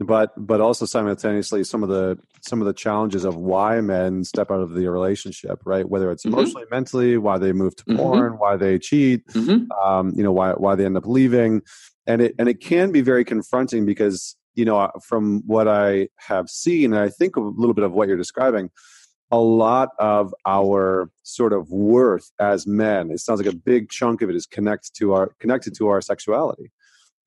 but but also simultaneously some of the some of the challenges of why men step out of the relationship right whether it's mm-hmm. emotionally mentally why they move to mm-hmm. porn why they cheat mm-hmm. um, you know why why they end up leaving and it and it can be very confronting because you know from what i have seen and i think a little bit of what you're describing a lot of our sort of worth as men it sounds like a big chunk of it is connected to our connected to our sexuality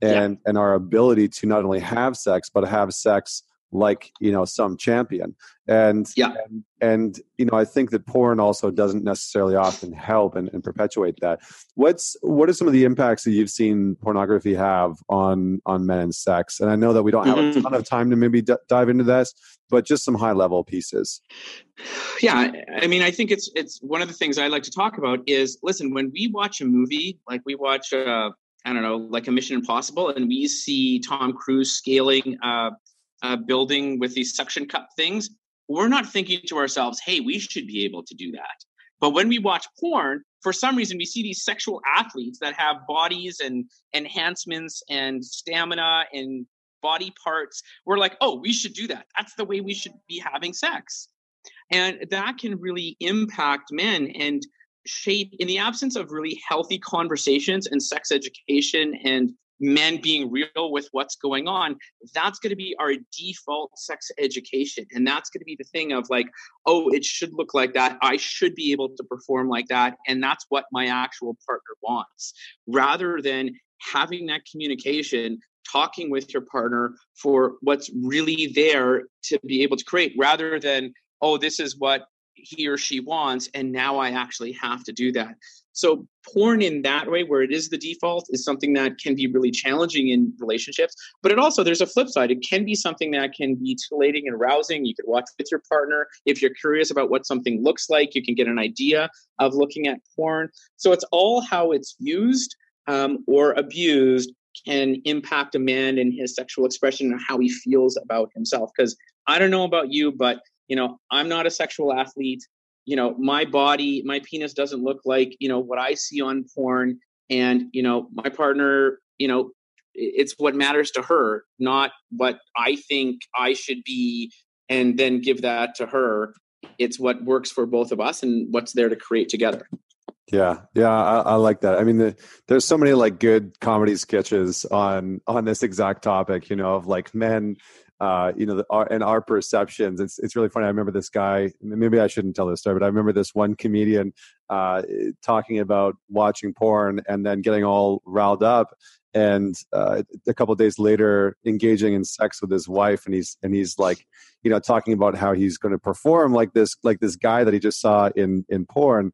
and yeah. and our ability to not only have sex but have sex like you know some champion. And yeah. and, and you know i think that porn also doesn't necessarily often help and, and, perpetuate that. What's what are some of the impacts that you've seen pornography have on on men and sex? And i know that we don't have mm-hmm. a ton of time to maybe d- dive into this but just some high level pieces. Yeah i mean i think it's it's one of the things i like to talk about is listen when we watch a movie like we watch uh I don't know, like a Mission Impossible, and we see Tom Cruise scaling uh, a building with these suction cup things, we're not thinking to ourselves, hey, we should be able to do that. But when we watch porn, for some reason, we see these sexual athletes that have bodies and enhancements and stamina and body parts. We're like, oh, we should do that. That's the way we should be having sex. And that can really impact men. And shape in the absence of really healthy conversations and sex education and men being real with what's going on that's going to be our default sex education. And that's going to be the thing of like oh it should look like that. I should be able to perform like that. And that's what my actual partner wants. Rather than having that communication talking with your partner for what's really there to be able to create rather than oh this is what he or she wants and now i actually have to do that. So porn in that way where it is the default is something that can be really challenging in relationships but it also there's a flip side. It can be something that can be titillating and arousing. You could watch with your partner. If you're curious about what something looks like you can get an idea of looking at porn. So it's all how it's used um, or abused can impact a man in his sexual expression and how he feels about himself because i don't know about you but you know i'm not a sexual athlete you know my body my penis doesn't look like you know what i see on porn. And you know my partner you know it's what matters to her not what i think i should be and then give that to her. It's what works for both of us and what's there to create together. Yeah yeah i, I like that. I mean the, there's so many like good comedy sketches on on this exact topic you know of like men uh, you know, the, our, and our perceptions. It's it's really funny. I remember this guy. Maybe I shouldn't tell this story, but I remember this one comedian uh, talking about watching porn and then getting all riled up, and uh, a couple days later engaging in sex with his wife, and he's and he's like, you know, talking about how he's going to perform like this like this guy that he just saw in in porn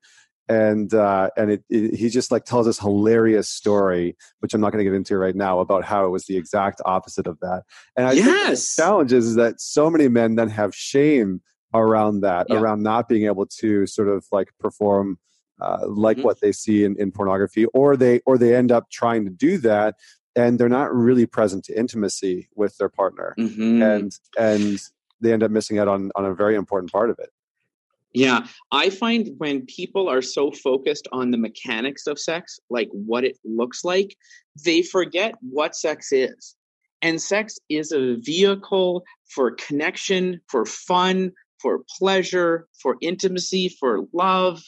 and uh, and it, it, he just like tells this hilarious story, which I'm not going to get into right now, about how it was the exact opposite of that. And I yes. think the challenge is, is that so many men then have shame around that, yeah. around not being able to sort of like perform uh, like mm-hmm. what they see in, in pornography, or they or they end up trying to do that, and they're not really present to intimacy with their partner, mm-hmm. and and they end up missing out on on a very important part of it. Yeah, I find when people are so focused on the mechanics of sex, like what it looks like, they forget what sex is. And sex is a vehicle for connection, for fun, for pleasure, for intimacy, for love.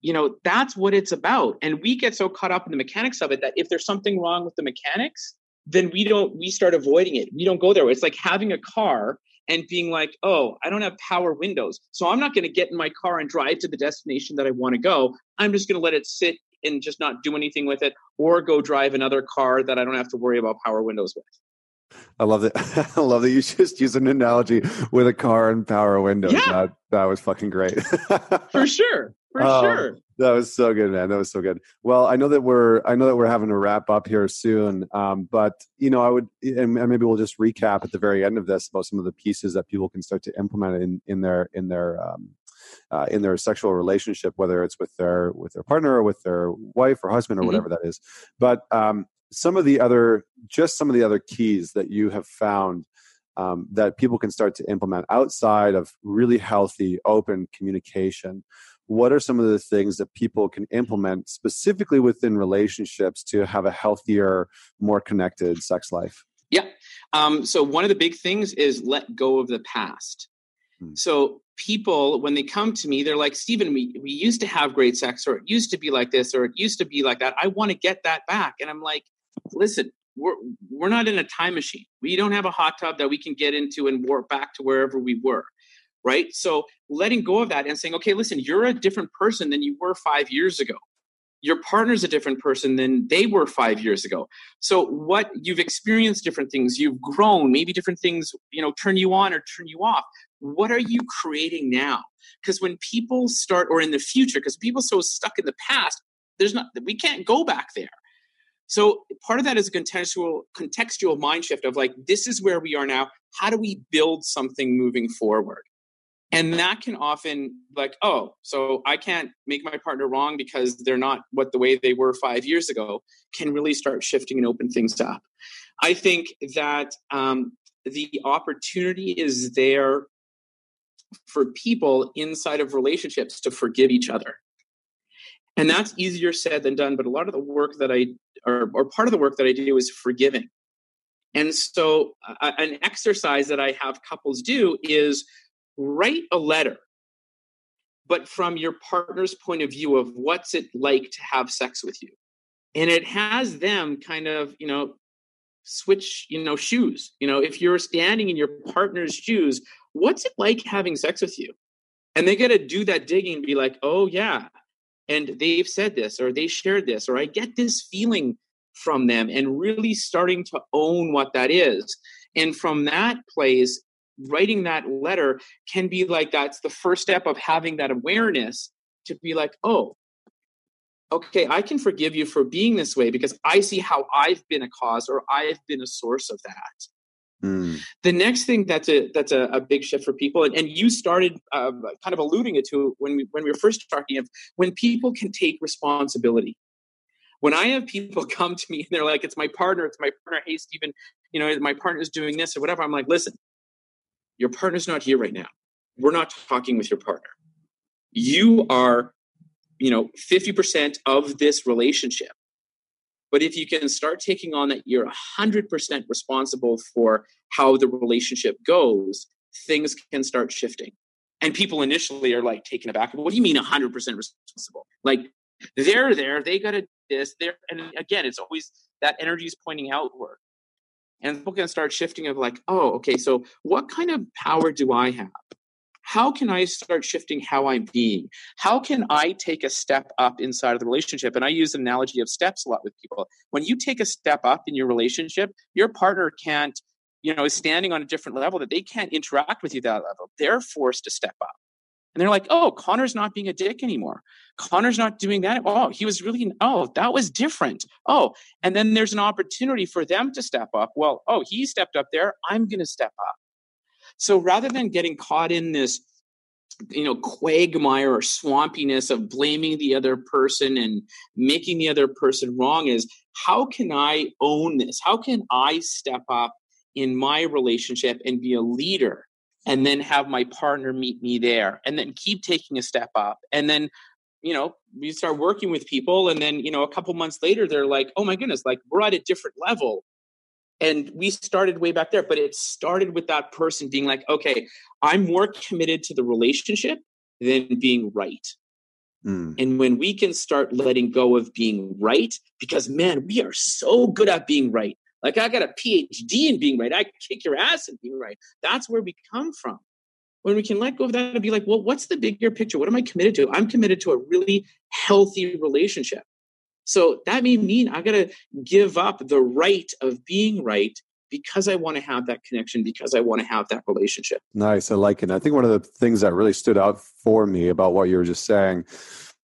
You know, that's what it's about. And we get so caught up in the mechanics of it that if there's something wrong with the mechanics, then we don't, we start avoiding it. We don't go there. It's like having a car and being like, oh, I don't have power windows. So I'm not going to get in my car and drive to the destination that I want to go. I'm just going to let it sit and just not do anything with it or go drive another car that I don't have to worry about power windows with. I love it. I love that you just use an analogy with a car and power windows. Yeah. That, that was fucking great. For sure. For um, sure. That was so good, man. That was so good. Well, I know that we're I know that we're having to wrap up here soon. Um, but you know, I would and maybe we'll just recap at the very end of this about some of the pieces that people can start to implement in in their in their um, uh, in their sexual relationship, whether it's with their with their partner or with their wife or husband or mm-hmm. whatever that is. But um, some of the other just some of the other keys that you have found um, that people can start to implement outside of really healthy open communication what are some of the things that people can implement specifically within relationships to have a healthier more connected sex life Yeah. Um, so one of the big things is let go of the past. Hmm. So people, when they come to me, they're like, Stephen, we, we used to have great sex, or it used to be like this, or it used to be like that. I want to get that back. And I'm like, listen, we're we're not in a time machine. We don't have a hot tub that we can get into and warp back to wherever we were. Right. So letting go of that and saying, okay, listen, you're a different person than you were five years ago. Your partner's a different person than they were five years ago. So what you've experienced different things. You've grown. Maybe different things you know turn you on or turn you off. What are you creating now? Because when people start or in the future because people so stuck in the past there's not we can't go back there. So part of that is a contextual contextual mind shift of like this is where we are now. How do we build something moving forward and that can often like oh so i can't make my partner wrong because they're not what the way they were five years ago can really start shifting and open things up. I think that um, the opportunity is there for people inside of relationships to forgive each other. And that's easier said than done but a lot of the work that i or, or part of the work that i do is forgiving. And so uh, an exercise that i have couples do is write a letter but from your partner's point of view of what's it like to have sex with you. And it has them kind of you know switch you know shoes. You know if you're standing in your partner's shoes what's it like having sex with you? And they got to do that digging and be like oh yeah and they've said this or they shared this or i get this feeling from them and really starting to own what that is. And from that place writing that letter can be like that's the first step of having that awareness to be like, oh, okay, I can forgive you for being this way because I see how I've been a cause or I've been a source of that. Mm. The next thing that's a that's a, a big shift for people, and, and you started uh, kind of alluding it to when we when we were first talking of when people can take responsibility. When I have people come to me and they're like, "It's my partner, it's my partner." Hey, Stephen, you know, my partner's doing this or whatever. I'm like, "Listen, your partner's not here right now. We're not talking with your partner. You are, you know, 50% of this relationship. But if you can start taking on that you're 100% responsible for how the relationship goes, things can start shifting. And people initially are like taken aback. What do you mean 100% responsible? Like they're there, they got to this, there. And again, it's always that energy is pointing outward and people can start shifting of like oh okay so what kind of power do i have? How can i start shifting how i'm being? How can i take a step up inside of the relationship? And i use the analogy of steps a lot with people. When you take a step up in your relationship your partner can't you know is standing on a different level that they can't interact with you that level. They're forced to step up and they're like, oh, Connor's not being a dick anymore. Connor's not doing that. Oh, he was really, oh, that was different. Oh, and then there's an opportunity for them to step up. Well, oh, he stepped up there. I'm going to step up. So rather than getting caught in this, you know, quagmire or swampiness of blaming the other person and making the other person wrong, is how can I own this? How can I step up in my relationship and be a leader? And then have my partner meet me there and then keep taking a step up and then you know we start working with people and then you know a couple months later they're like oh my goodness like we're at a different level and we started way back there but it started with that person being like okay i'm more committed to the relationship than being right mm. and when we can start letting go of being right because man we are so good at being right like I got a PhD in being right. I kick your ass in being right. That's where we come from. When we can let go of that and be like, well, what's the bigger picture? What am I committed to? I'm committed to a really healthy relationship. So that may mean I got to give up the right of being right because I want to have that connection, because I want to have that relationship. Nice. I like it. I think one of the things that really stood out for me about what you were just saying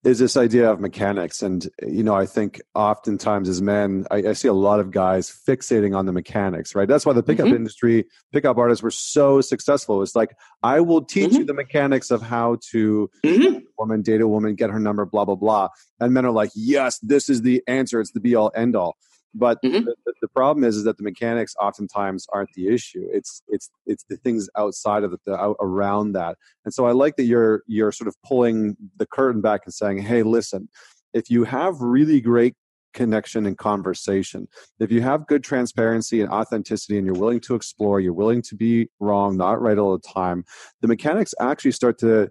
is this idea of mechanics. And, you know, I think oftentimes as men, I, I see a lot of guys fixating on the mechanics, right? That's why the pickup mm-hmm. industry, pickup artists were so successful. It's like, I will teach mm-hmm. you the mechanics of how to mm-hmm. woman, date a woman, get her number, blah, blah, blah. And men are like, yes, this is the answer. It's the be all end all. But mm-hmm. the, the, problem is, is that the mechanics oftentimes aren't the issue. It's it's it's the things outside of it, the, out, around that. And so I like that you're you're sort of pulling the curtain back and saying, hey, listen, if you have really great connection and conversation. If you have good transparency and authenticity and you're willing to explore, you're willing to be wrong, not right all the time, the mechanics actually start to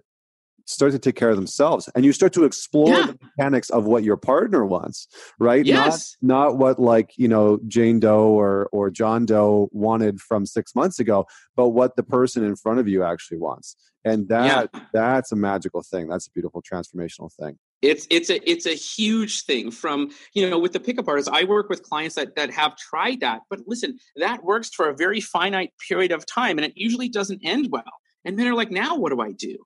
start to take care of themselves and you start to explore yeah. the mechanics of what your partner wants right yes. not not what like you know jane doe or or john doe wanted from six months ago but what the person in front of you actually wants and that yeah. that's a magical thing that's a beautiful transformational thing it's it's a it's a huge thing from you know with the pickup artists i work with clients that that have tried that but listen that works for a very finite period of time and it usually doesn't end well and then they're like now what do i do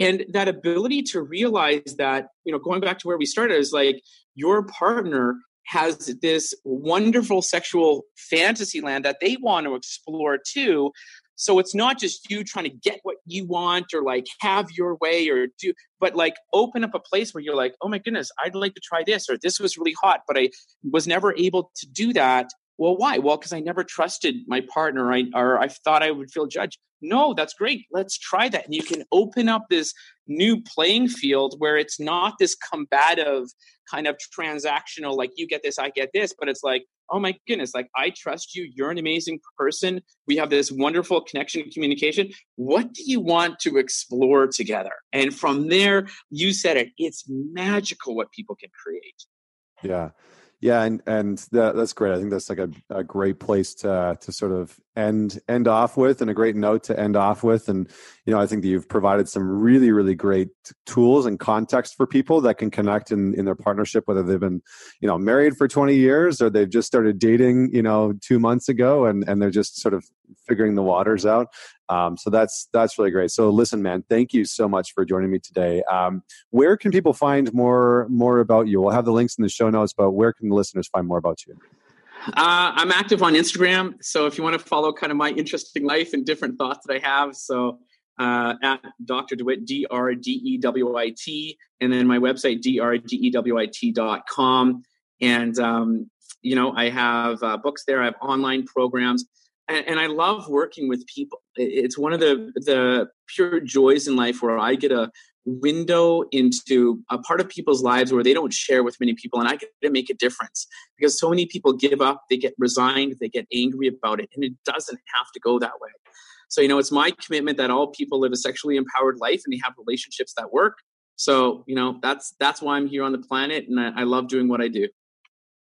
and that ability to realize that you know going back to where we started is like your partner has this wonderful sexual fantasy land that they want to explore too. So it's not just you trying to get what you want or like have your way or do but like open up a place where you're like oh my goodness i'd like to try this or this was really hot but i was never able to do that. Well why? Well because i never trusted my partner I, or i thought i would feel judged no that's great. Let's try that. And you can open up this new playing field where it's not this combative kind of transactional like you get this i get this but it's like oh my goodness like i trust you. You're an amazing person. We have this wonderful connection and communication. What do you want to explore together? And from there you said it it's magical what people can create. Yeah yeah, and and that, that's great. I think that's like a, a great place to to sort of end end off with, and a great note to end off with. And you know, I think that you've provided some really really great tools and context for people that can connect in in their partnership, whether they've been you know married for twenty years or they've just started dating you know two months ago, and and they're just sort of figuring the waters out. Um, so that's that's really great. So listen, man, thank you so much for joining me today. Um, where can people find more more about you? We'll have the links in the show notes, but where can the listeners find more about you? Uh, I'm active on Instagram, so if you want to follow kind of my interesting life and different thoughts that I have, so uh, at Dr. DeWit, D R D E W I T, and then my website, D R D E W I T.com. And, um, you know, I have uh, books there, I have online programs and, and I love working with people. It's one of the the pure joys in life where I get a window into a part of people's lives where they don't share with many people and i get to make a difference because so many people give up they get resigned they get angry about it and it doesn't have to go that way. So you know it's my commitment that all people live a sexually empowered life and they have relationships that work. So you know that's that's why i'm here on the planet and i, I love doing what i do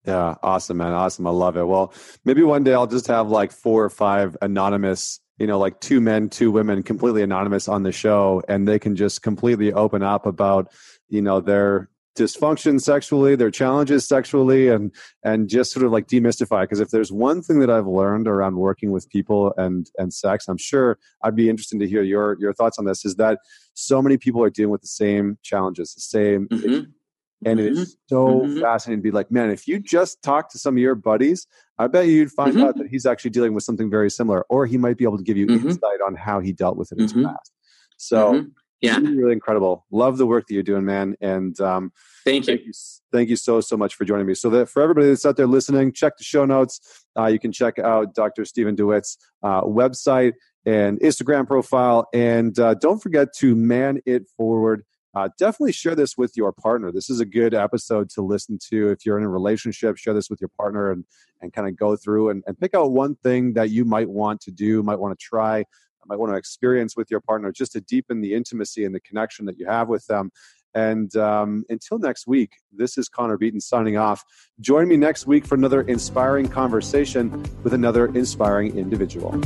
yeah, awesome, man. Awesome. I love it. Well, maybe one day I'll just have like four or five anonymous, you know, like two men, two women, completely anonymous on the show, and they can just completely open up about, you know, their dysfunction sexually, their challenges sexually, and and just sort of like demystify. Because if there's one thing that I've learned around working with people and and sex, I'm sure I'd be interested to hear your your thoughts on this. Is that so many people are dealing with the same challenges, the same. Mm-hmm and mm-hmm. it's so mm-hmm. fascinating to be like, man, if you just talk to some of your buddies, I bet you'd find mm-hmm. out that he's actually dealing with something very similar, or he might be able to give you mm-hmm. insight on how he dealt with it in his mm-hmm. past. So, mm-hmm. yeah, really, really, incredible. Love the work that you're doing, man. And um, thank, you. thank you, thank you so so much for joining me. So that for everybody that's out there listening, check the show notes. Uh, you can check out Dr. Stephen DeWit's uh, website and Instagram profile, and uh, don't forget to man it forward uh, definitely share this with your partner. This is a good episode to listen to if you're in a relationship. Share this with your partner and and kind of go through and, and pick out one thing that you might want to do, might want to try, might want to experience with your partner, just to deepen the intimacy and the connection that you have with them. And um, until next week, this is Connor Beaton signing off. Join me next week for another inspiring conversation with another inspiring individual.